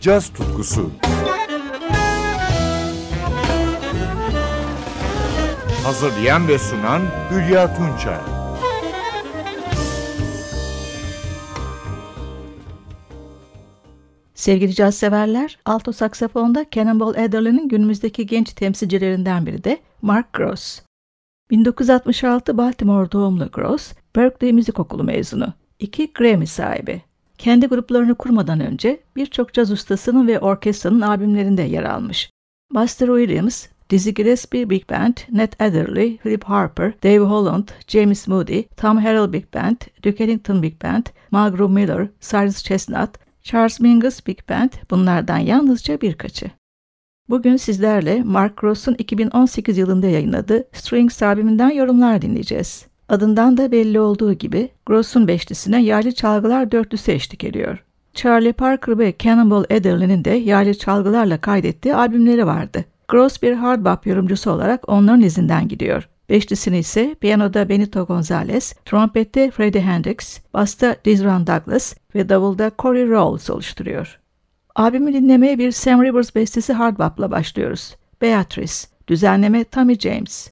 caz tutkusu. Hazırlayan ve sunan Hülya Tunçay. Sevgili caz severler, alto saksafonda Cannonball Adderley'nin günümüzdeki genç temsilcilerinden biri de Mark Gross. 1966 Baltimore doğumlu Gross, Berkeley Müzik Okulu mezunu. İki Grammy sahibi. Kendi gruplarını kurmadan önce birçok caz ustasının ve orkestranın albümlerinde yer almış. Buster Williams, Dizzy Gillespie Big Band, Ned Adderley, Philip Harper, Dave Holland, James Moody, Tom Harrell Big Band, Duke Ellington Big Band, Margaret Miller, Cyrus Chestnut, Charles Mingus Big Band bunlardan yalnızca birkaçı. Bugün sizlerle Mark Gross'un 2018 yılında yayınladığı Strings albümünden yorumlar dinleyeceğiz. Adından da belli olduğu gibi Gross'un beşlisine yaylı çalgılar dörtlüsü eşlik ediyor. Charlie Parker ve Cannonball Adderley'nin de yaylı çalgılarla kaydettiği albümleri vardı. Gross bir hard bop yorumcusu olarak onların izinden gidiyor. Beşlisini ise piyanoda Benito Gonzalez, trompette Freddie Hendrix, basta Dizran Douglas ve davulda Corey Rawls oluşturuyor. Albümü dinlemeye bir Sam Rivers bestesi hard bop'la başlıyoruz. Beatrice, düzenleme Tommy James.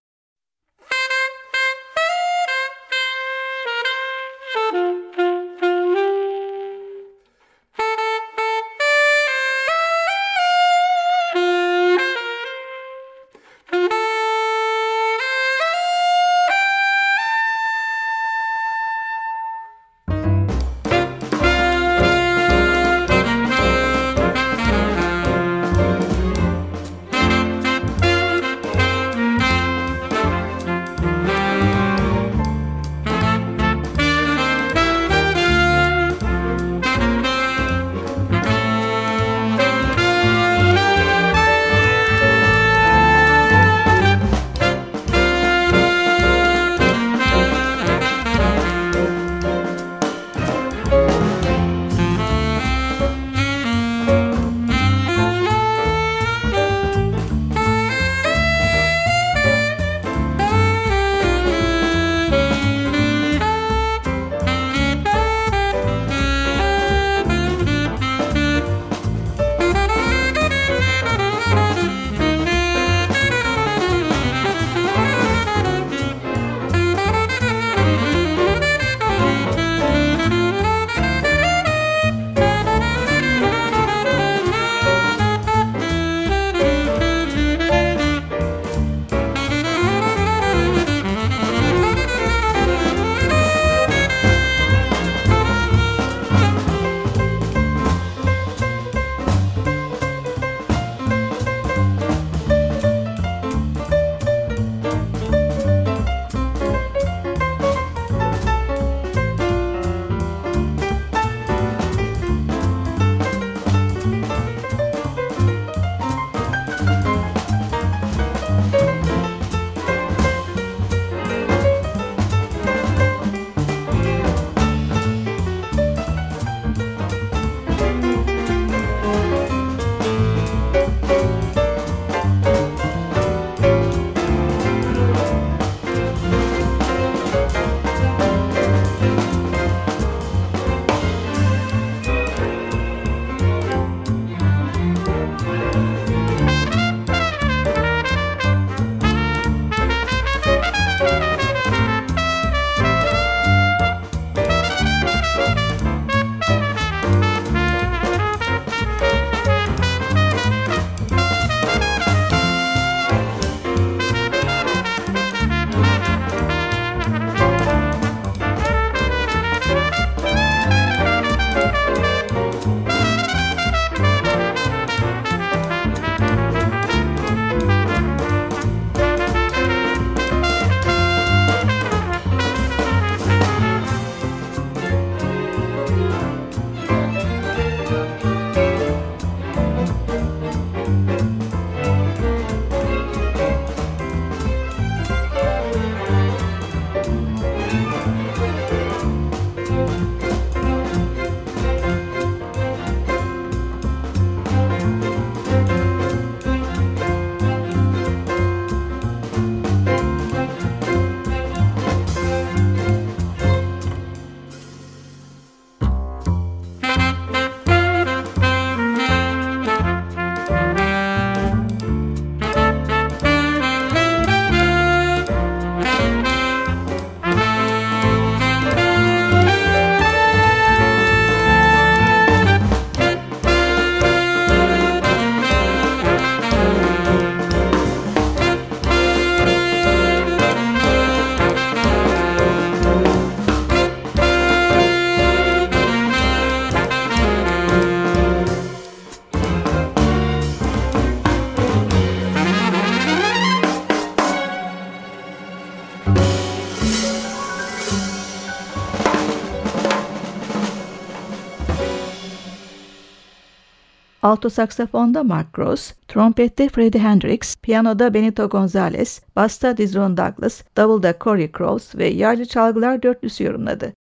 Alto saksafonda Mark Gross, trompette Freddie Hendrix, piyanoda Benito Gonzalez, basta Dizron Douglas, davulda Corey Cross ve yaylı çalgılar dörtlüsü yorumladı.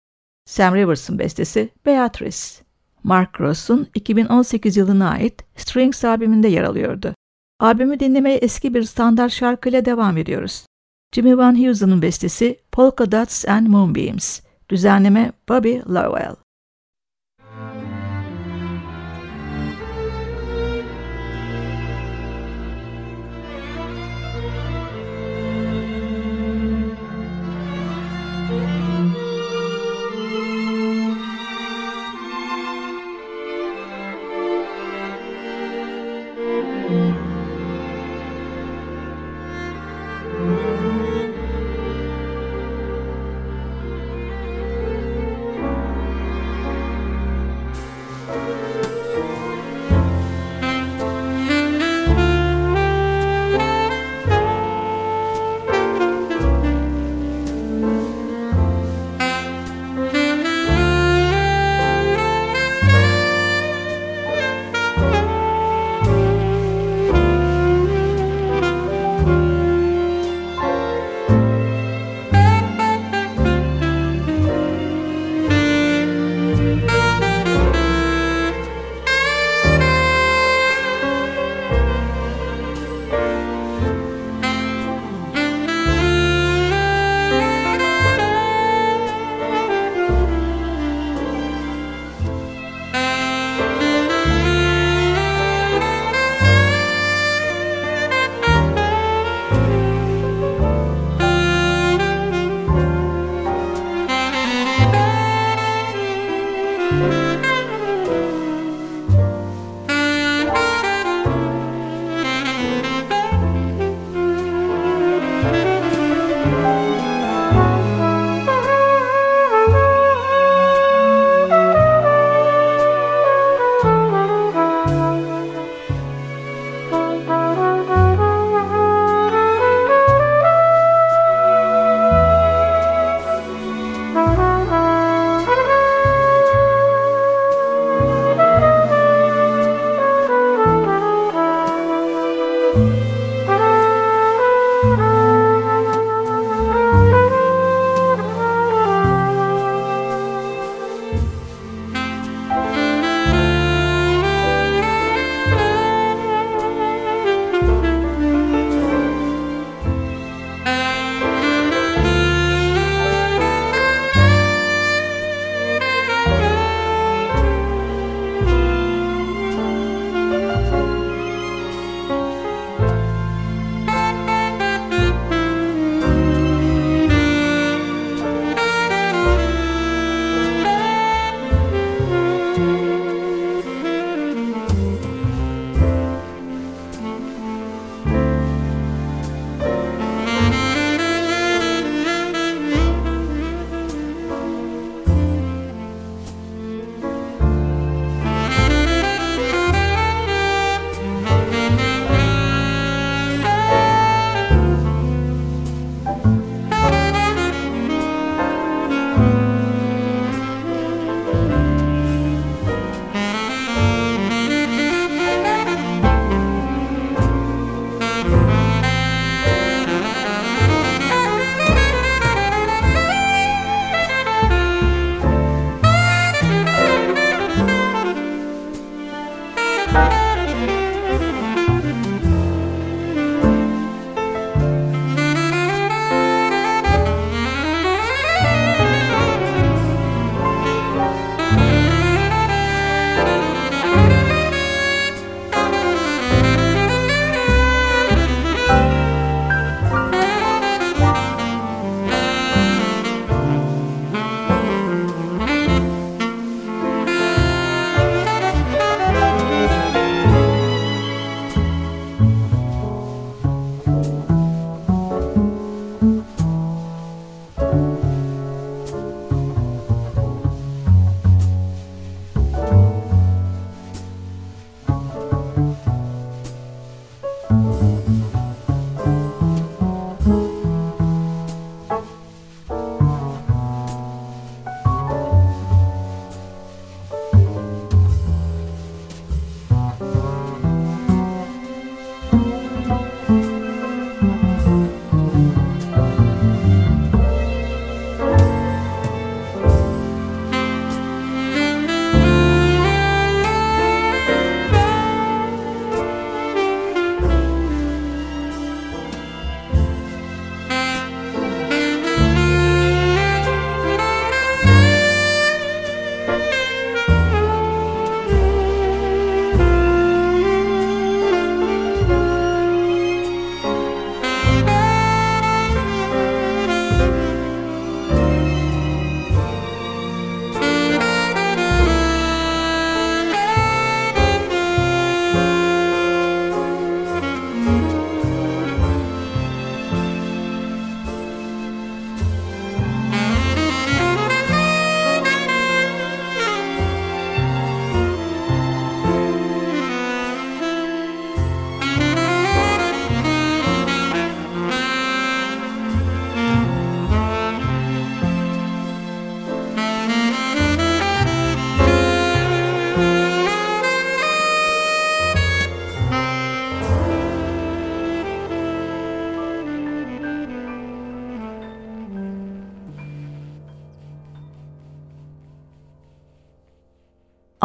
Sam Rivers'ın bestesi Beatrice. Mark Gross'un 2018 yılına ait Strings albümünde yer alıyordu. Albümü dinlemeye eski bir standart şarkıyla devam ediyoruz. Jimmy Van Heusen'ın bestesi Polka Dots and Moonbeams. Düzenleme Bobby Lowell.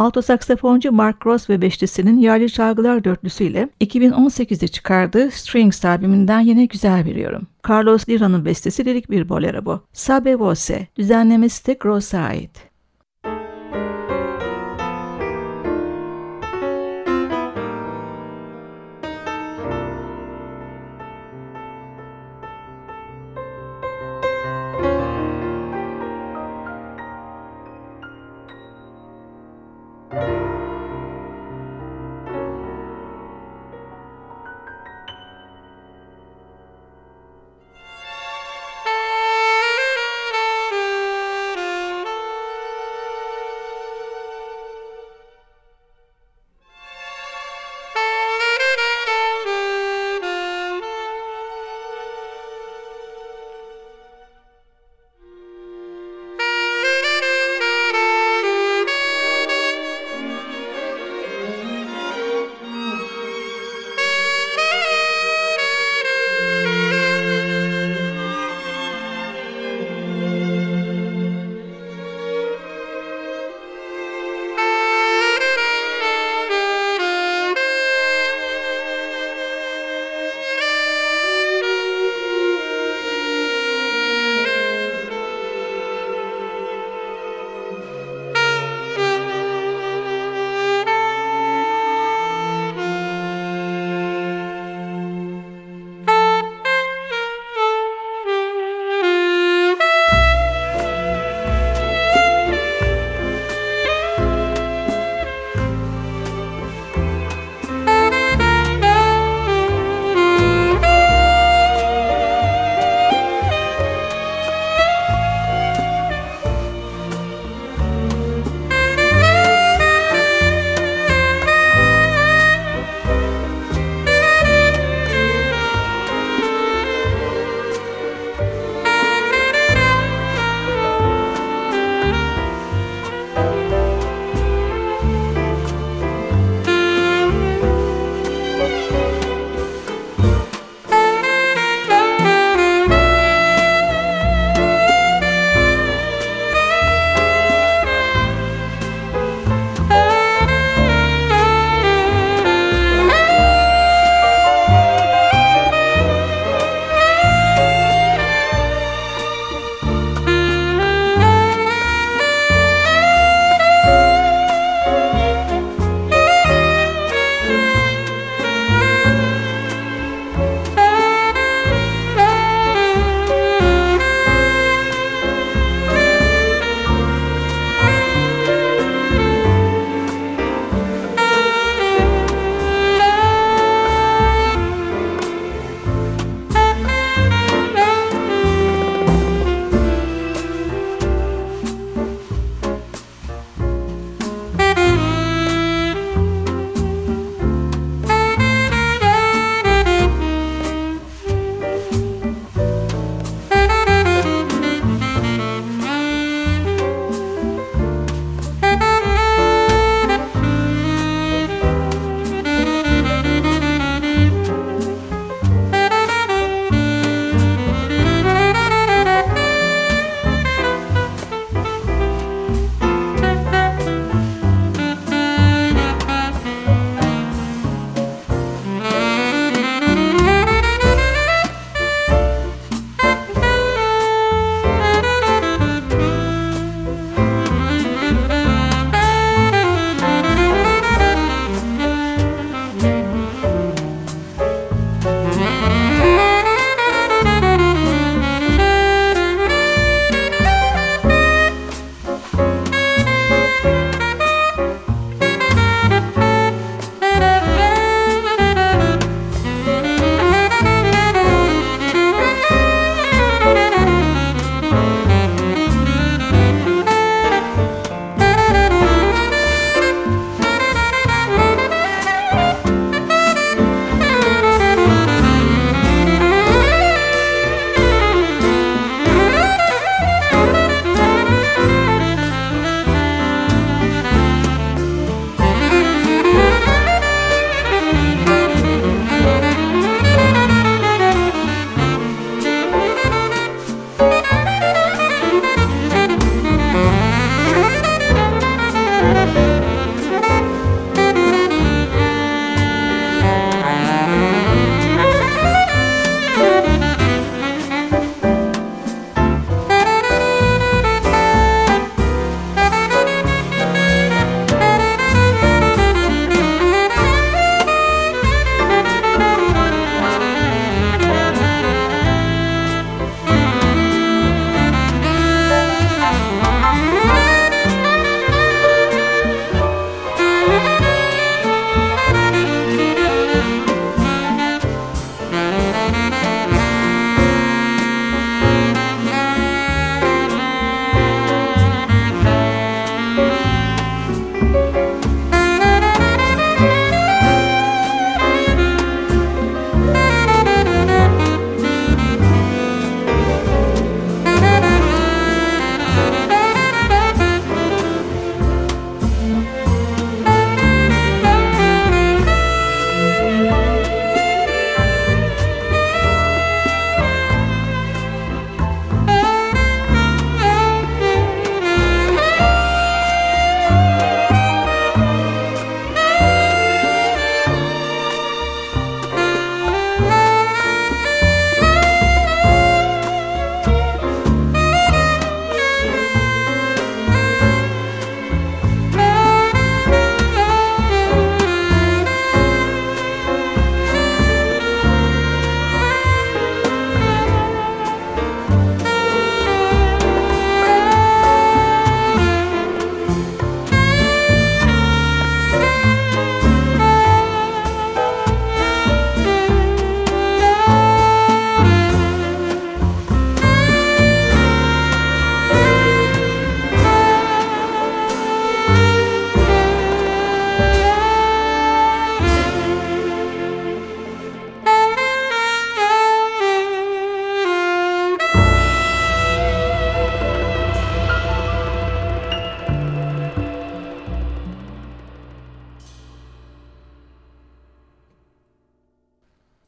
Alto saksafoncu Mark Ross ve beşlisinin Yerli Çalgılar Dörtlüsü 2018'de çıkardığı Strings albümünden yine güzel bir yorum. Carlos Lira'nın bestesi lirik bir bolero bu. Sabe Voce, düzenlemesi de Gross'a ait.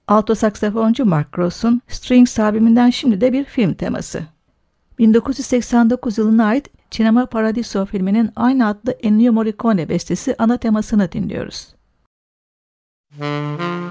Alto saksafoncu Mark Gross'un Strings albümünden şimdi de bir film teması. 1989 yılına ait Cinema Paradiso filminin aynı adlı Ennio Morricone bestesi ana temasını dinliyoruz. Müzik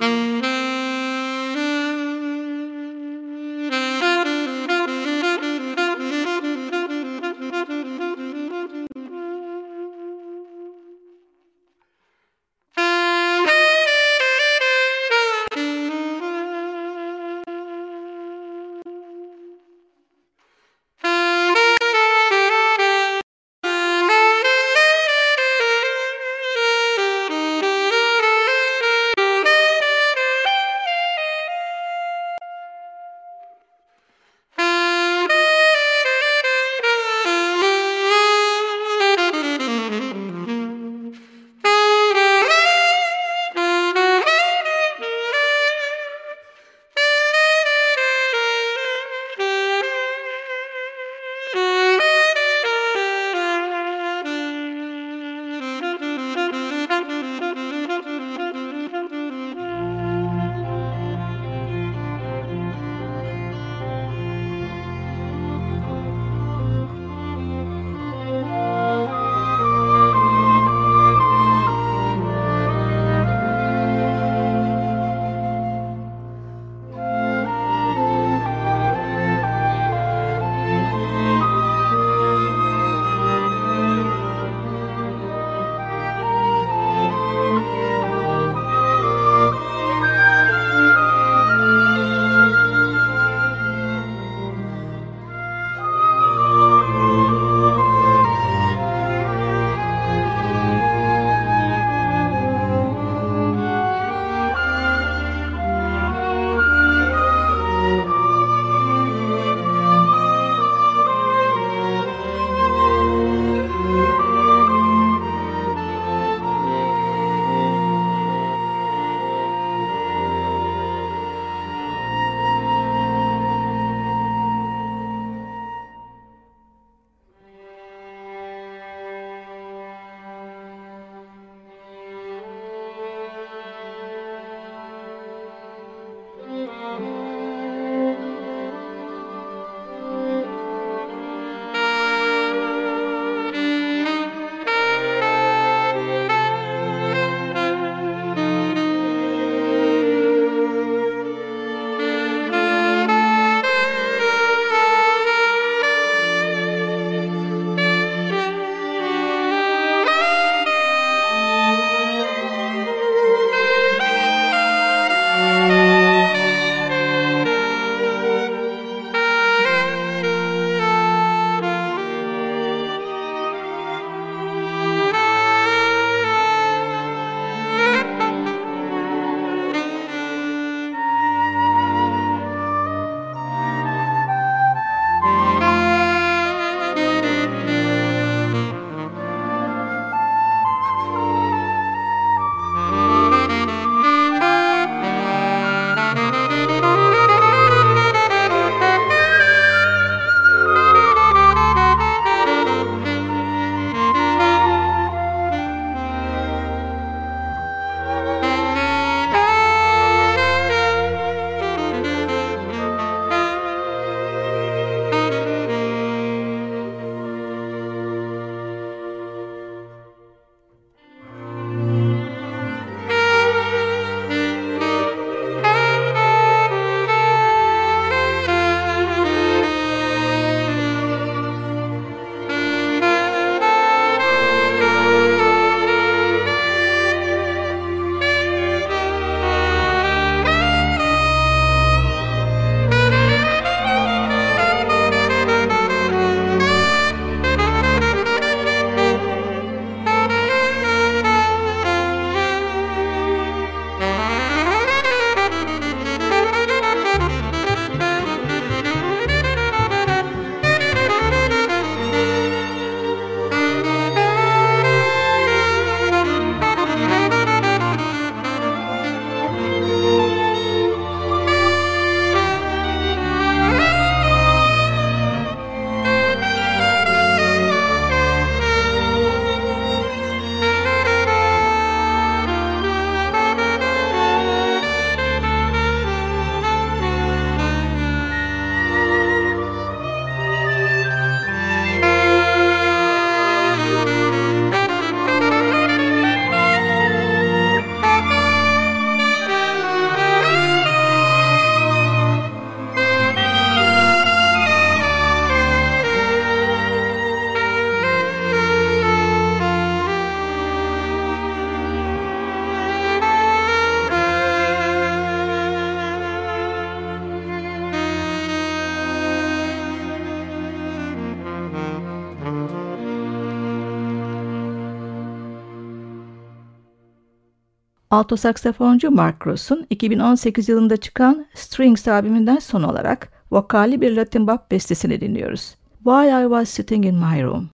Alto saksafoncu Mark Gross'un 2018 yılında çıkan Strings albümünden son olarak vokali bir Latin bop bestesini dinliyoruz. While I Was Sitting in My Room.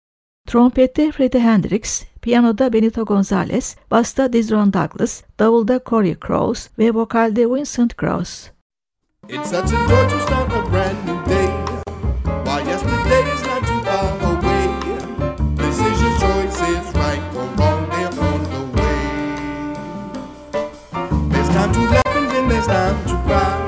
Trompette Freddie Hendrix, piyanoda Benito Gonzalez, basta Dizron Douglas, davulda Corey Crows ve vokalde Vincent Gross. It's such a. always time to cry.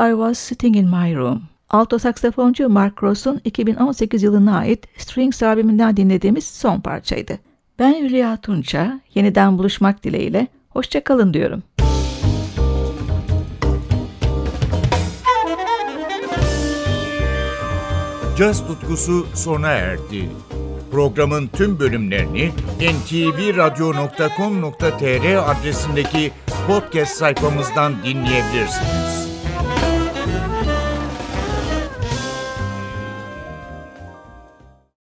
I Was Sitting in My Room. Alto saksafoncu Mark Ross'un 2018 yılına ait Strings albümünden dinlediğimiz son parçaydı. Ben Hülya Tunça, yeniden buluşmak dileğiyle, hoşçakalın diyorum. Caz tutkusu sona erdi. Programın tüm bölümlerini ntvradio.com.tr adresindeki podcast sayfamızdan dinleyebilirsiniz.